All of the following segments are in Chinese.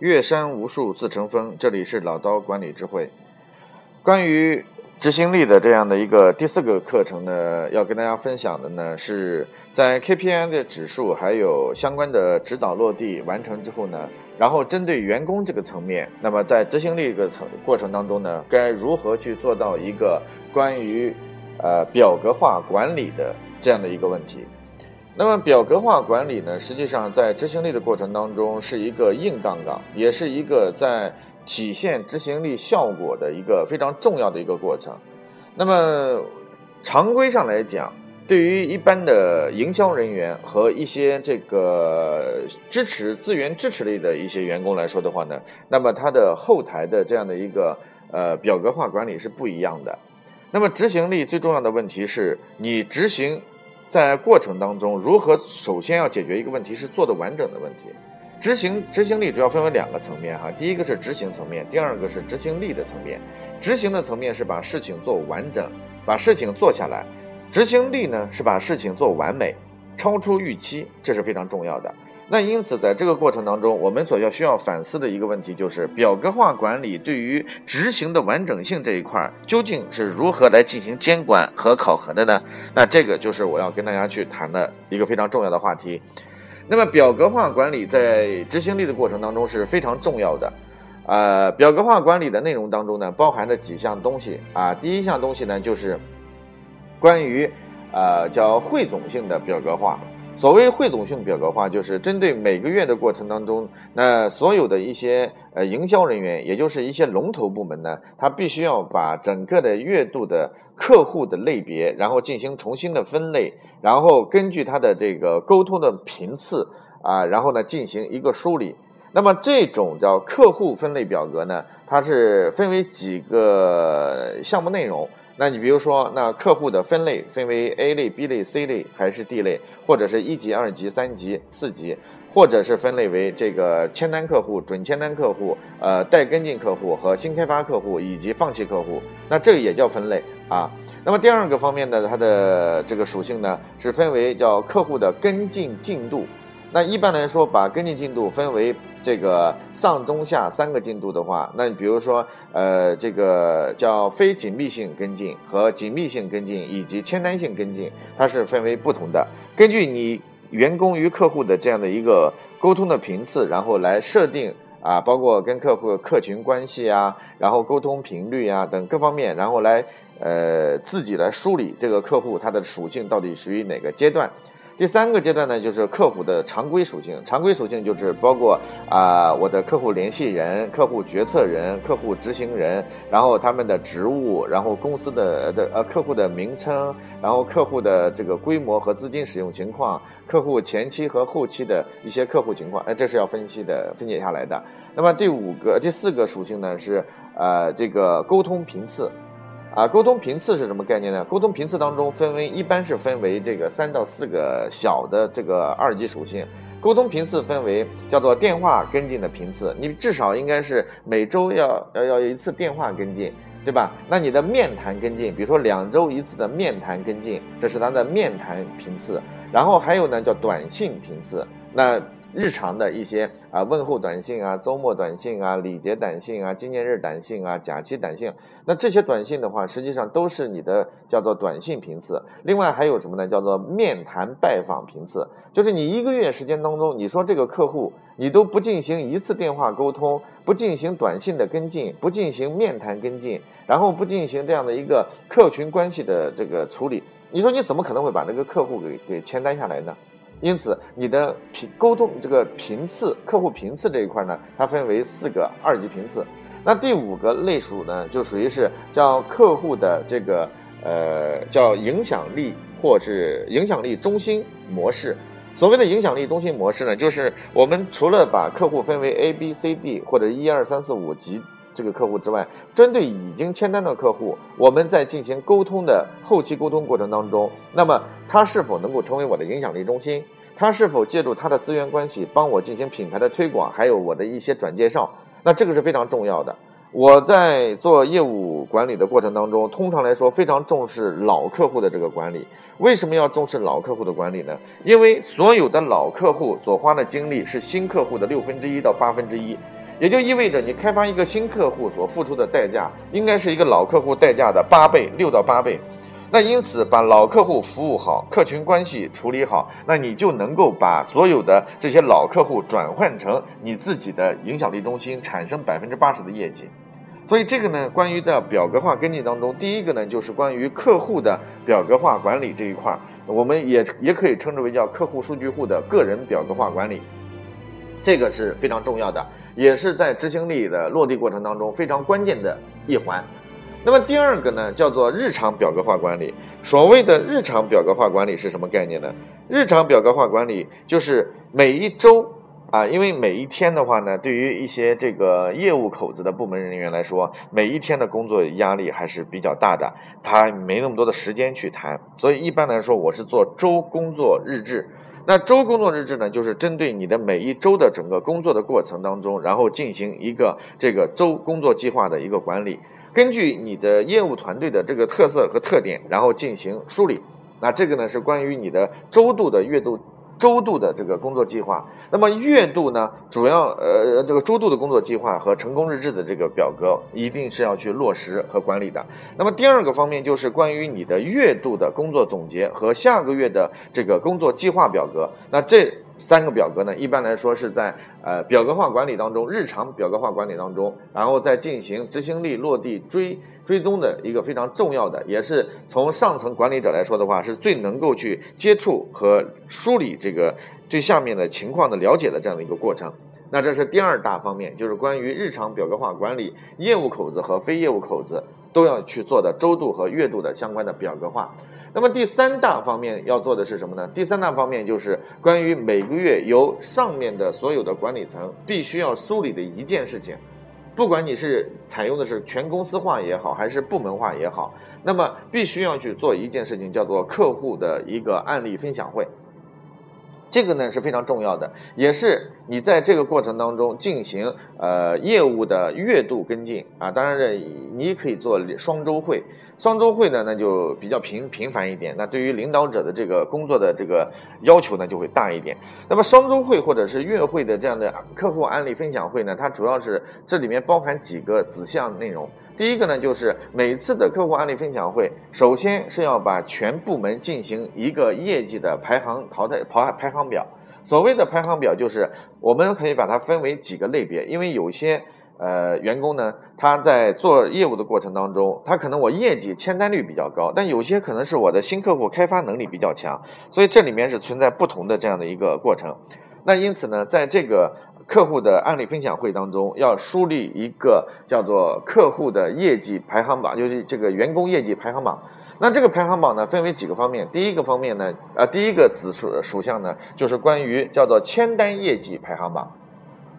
越山无数自成峰。这里是老刀管理智慧。关于执行力的这样的一个第四个课程呢，要跟大家分享的呢，是在 KPI 的指数还有相关的指导落地完成之后呢，然后针对员工这个层面，那么在执行力这个层过程当中呢，该如何去做到一个关于呃表格化管理的这样的一个问题？那么表格化管理呢，实际上在执行力的过程当中是一个硬杠杠，也是一个在体现执行力效果的一个非常重要的一个过程。那么常规上来讲，对于一般的营销人员和一些这个支持资源支持类的一些员工来说的话呢，那么他的后台的这样的一个呃表格化管理是不一样的。那么执行力最重要的问题是你执行。在过程当中，如何首先要解决一个问题是做的完整的问题。执行执行力主要分为两个层面哈，第一个是执行层面，第二个是执行力的层面。执行的层面是把事情做完整，把事情做下来；执行力呢是把事情做完美，超出预期，这是非常重要的。那因此，在这个过程当中，我们所要需要反思的一个问题，就是表格化管理对于执行的完整性这一块，究竟是如何来进行监管和考核的呢？那这个就是我要跟大家去谈的一个非常重要的话题。那么，表格化管理在执行力的过程当中是非常重要的。呃，表格化管理的内容当中呢，包含着几项东西啊。第一项东西呢，就是关于呃叫汇总性的表格化。所谓汇总性表格化，就是针对每个月的过程当中，那所有的一些呃营销人员，也就是一些龙头部门呢，他必须要把整个的月度的客户的类别，然后进行重新的分类，然后根据他的这个沟通的频次啊，然后呢进行一个梳理。那么这种叫客户分类表格呢，它是分为几个项目内容。那你比如说，那客户的分类分为 A 类、B 类、C 类还是 D 类，或者是一级、二级、三级、四级，或者是分类为这个签单客户、准签单客户、呃待跟进客户和新开发客户以及放弃客户，那这个也叫分类啊。那么第二个方面呢，它的这个属性呢是分为叫客户的跟进进度。那一般来说，把跟进进度分为这个上中下三个进度的话，那比如说，呃，这个叫非紧密性跟进和紧密性跟进以及签单性跟进，它是分为不同的。根据你员工与客户的这样的一个沟通的频次，然后来设定啊，包括跟客户客群关系啊，然后沟通频率啊等各方面，然后来呃自己来梳理这个客户他的属性到底属于哪个阶段。第三个阶段呢，就是客户的常规属性。常规属性就是包括啊，我的客户联系人、客户决策人、客户执行人，然后他们的职务，然后公司的的呃客户的名称，然后客户的这个规模和资金使用情况，客户前期和后期的一些客户情况，哎，这是要分析的，分解下来的。那么第五个、第四个属性呢，是呃这个沟通频次。啊，沟通频次是什么概念呢？沟通频次当中分为，一般是分为这个三到四个小的这个二级属性。沟通频次分为叫做电话跟进的频次，你至少应该是每周要要要有一次电话跟进，对吧？那你的面谈跟进，比如说两周一次的面谈跟进，这是它的面谈频次。然后还有呢，叫短信频次，那。日常的一些啊问候短信啊、周末短信啊、礼节短信啊、纪念日短信啊、假期短信，那这些短信的话，实际上都是你的叫做短信频次。另外还有什么呢？叫做面谈拜访频次，就是你一个月时间当中，你说这个客户你都不进行一次电话沟通，不进行短信的跟进，不进行面谈跟进，然后不进行这样的一个客群关系的这个处理，你说你怎么可能会把那个客户给给签单下来呢？因此，你的频沟通这个频次，客户频次这一块呢，它分为四个二级频次。那第五个类属呢，就属于是叫客户的这个呃叫影响力或是影响力中心模式。所谓的影响力中心模式呢，就是我们除了把客户分为 A、B、C、D 或者一二三四五级。这个客户之外，针对已经签单的客户，我们在进行沟通的后期沟通过程当中，那么他是否能够成为我的影响力中心？他是否借助他的资源关系帮我进行品牌的推广，还有我的一些转介绍？那这个是非常重要的。我在做业务管理的过程当中，通常来说非常重视老客户的这个管理。为什么要重视老客户的管理呢？因为所有的老客户所花的精力是新客户的六分之一到八分之一。也就意味着你开发一个新客户所付出的代价，应该是一个老客户代价的八倍，六到八倍。那因此，把老客户服务好，客群关系处理好，那你就能够把所有的这些老客户转换成你自己的影响力中心，产生百分之八十的业绩。所以这个呢，关于在表格化跟进当中，第一个呢，就是关于客户的表格化管理这一块儿，我们也也可以称之为叫客户数据库的个人表格化管理，这个是非常重要的，也是在执行力的落地过程当中非常关键的一环。那么第二个呢，叫做日常表格化管理。所谓的日常表格化管理是什么概念呢？日常表格化管理就是每一周啊，因为每一天的话呢，对于一些这个业务口子的部门人员来说，每一天的工作压力还是比较大的，他没那么多的时间去谈。所以一般来说，我是做周工作日志。那周工作日志呢，就是针对你的每一周的整个工作的过程当中，然后进行一个这个周工作计划的一个管理。根据你的业务团队的这个特色和特点，然后进行梳理。那这个呢是关于你的周度的月度、周度的这个工作计划。那么月度呢，主要呃这个周度的工作计划和成功日志的这个表格，一定是要去落实和管理的。那么第二个方面就是关于你的月度的工作总结和下个月的这个工作计划表格。那这。三个表格呢，一般来说是在呃表格化管理当中，日常表格化管理当中，然后再进行执行力落地追追踪的一个非常重要的，也是从上层管理者来说的话，是最能够去接触和梳理这个对下面的情况的了解的这样的一个过程。那这是第二大方面，就是关于日常表格化管理，业务口子和非业务口子都要去做的周度和月度的相关的表格化。那么第三大方面要做的是什么呢？第三大方面就是关于每个月由上面的所有的管理层必须要梳理的一件事情，不管你是采用的是全公司化也好，还是部门化也好，那么必须要去做一件事情，叫做客户的一个案例分享会。这个呢是非常重要的，也是你在这个过程当中进行呃业务的月度跟进啊。当然，你也可以做双周会。双周会呢，那就比较频频繁一点。那对于领导者的这个工作的这个要求呢，就会大一点。那么双周会或者是月会的这样的客户案例分享会呢，它主要是这里面包含几个子项内容。第一个呢，就是每次的客户案例分享会，首先是要把全部门进行一个业绩的排行淘汰排排行表。所谓的排行表，就是我们可以把它分为几个类别，因为有些。呃，员工呢，他在做业务的过程当中，他可能我业绩签单率比较高，但有些可能是我的新客户开发能力比较强，所以这里面是存在不同的这样的一个过程。那因此呢，在这个客户的案例分享会当中，要梳理一个叫做客户的业绩排行榜，就是这个员工业绩排行榜。那这个排行榜呢，分为几个方面。第一个方面呢，呃，第一个子属属项呢，就是关于叫做签单业绩排行榜。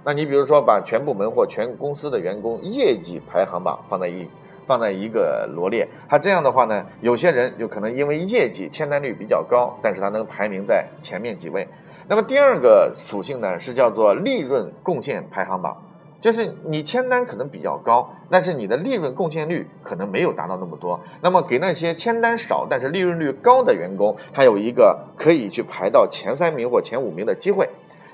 那你比如说，把全部门或全公司的员工业绩排行榜放在一放在一个罗列，他这样的话呢，有些人就可能因为业绩签单率比较高，但是他能排名在前面几位。那么第二个属性呢，是叫做利润贡献排行榜，就是你签单可能比较高，但是你的利润贡献率可能没有达到那么多。那么给那些签单少但是利润率高的员工，他有一个可以去排到前三名或前五名的机会。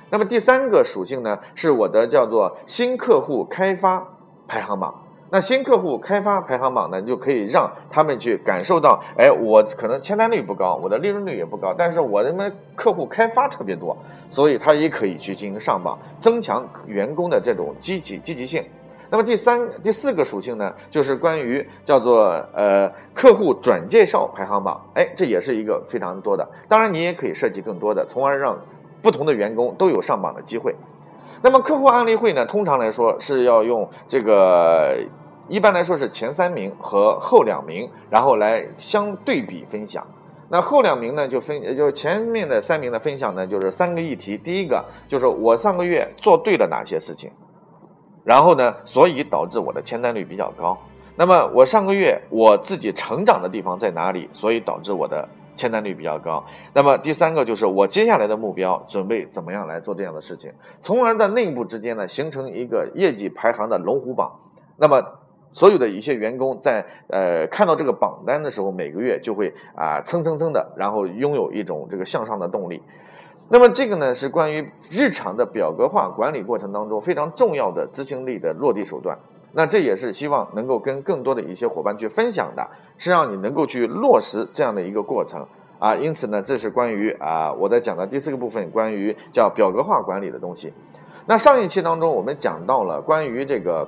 那么第三个属性呢，是我的叫做新客户开发排行榜。那新客户开发排行榜呢，就可以让他们去感受到，哎，我可能签单率不高，我的利润率也不高，但是我的么客户开发特别多，所以他也可以去进行上榜，增强员工的这种积极积极性。那么第三、第四个属性呢，就是关于叫做呃客户转介绍排行榜。哎，这也是一个非常多的，当然你也可以设计更多的，从而让。不同的员工都有上榜的机会。那么客户案例会呢？通常来说是要用这个，一般来说是前三名和后两名，然后来相对比分享。那后两名呢，就分，就前面的三名的分享呢，就是三个议题。第一个就是我上个月做对了哪些事情，然后呢，所以导致我的签单率比较高。那么我上个月我自己成长的地方在哪里？所以导致我的。签单率比较高，那么第三个就是我接下来的目标准备怎么样来做这样的事情，从而在内部之间呢形成一个业绩排行的龙虎榜。那么所有的一些员工在呃看到这个榜单的时候，每个月就会啊蹭蹭蹭的，然后拥有一种这个向上的动力。那么这个呢是关于日常的表格化管理过程当中非常重要的执行力的落地手段。那这也是希望能够跟更多的一些伙伴去分享的，是让你能够去落实这样的一个过程啊。因此呢，这是关于啊我在讲的第四个部分，关于叫表格化管理的东西。那上一期当中我们讲到了关于这个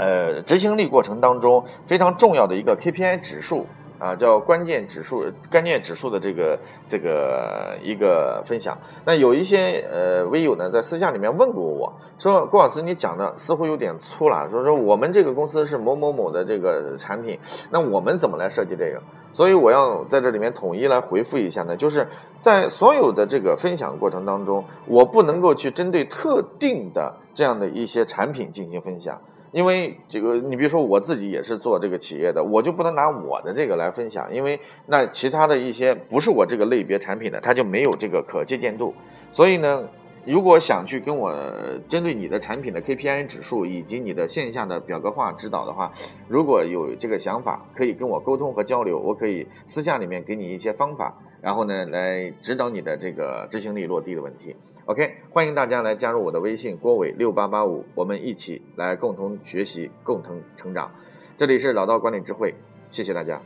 呃执行力过程当中非常重要的一个 KPI 指数。啊，叫关键指数，关键指数的这个这个一个分享。那有一些呃微友呢，在私下里面问过我说，郭老师，你讲的似乎有点粗了。说说我们这个公司是某某某的这个产品，那我们怎么来设计这个？所以我要在这里面统一来回复一下呢，就是在所有的这个分享过程当中，我不能够去针对特定的这样的一些产品进行分享。因为这个，你比如说我自己也是做这个企业的，我就不能拿我的这个来分享，因为那其他的一些不是我这个类别产品的，它就没有这个可借鉴度。所以呢，如果想去跟我针对你的产品的 KPI 指数以及你的线下的表格化指导的话，如果有这个想法，可以跟我沟通和交流，我可以私下里面给你一些方法，然后呢来指导你的这个执行力落地的问题。OK，欢迎大家来加入我的微信郭伟六八八五，我们一起来共同学习，共同成长。这里是老道管理智慧，谢谢大家。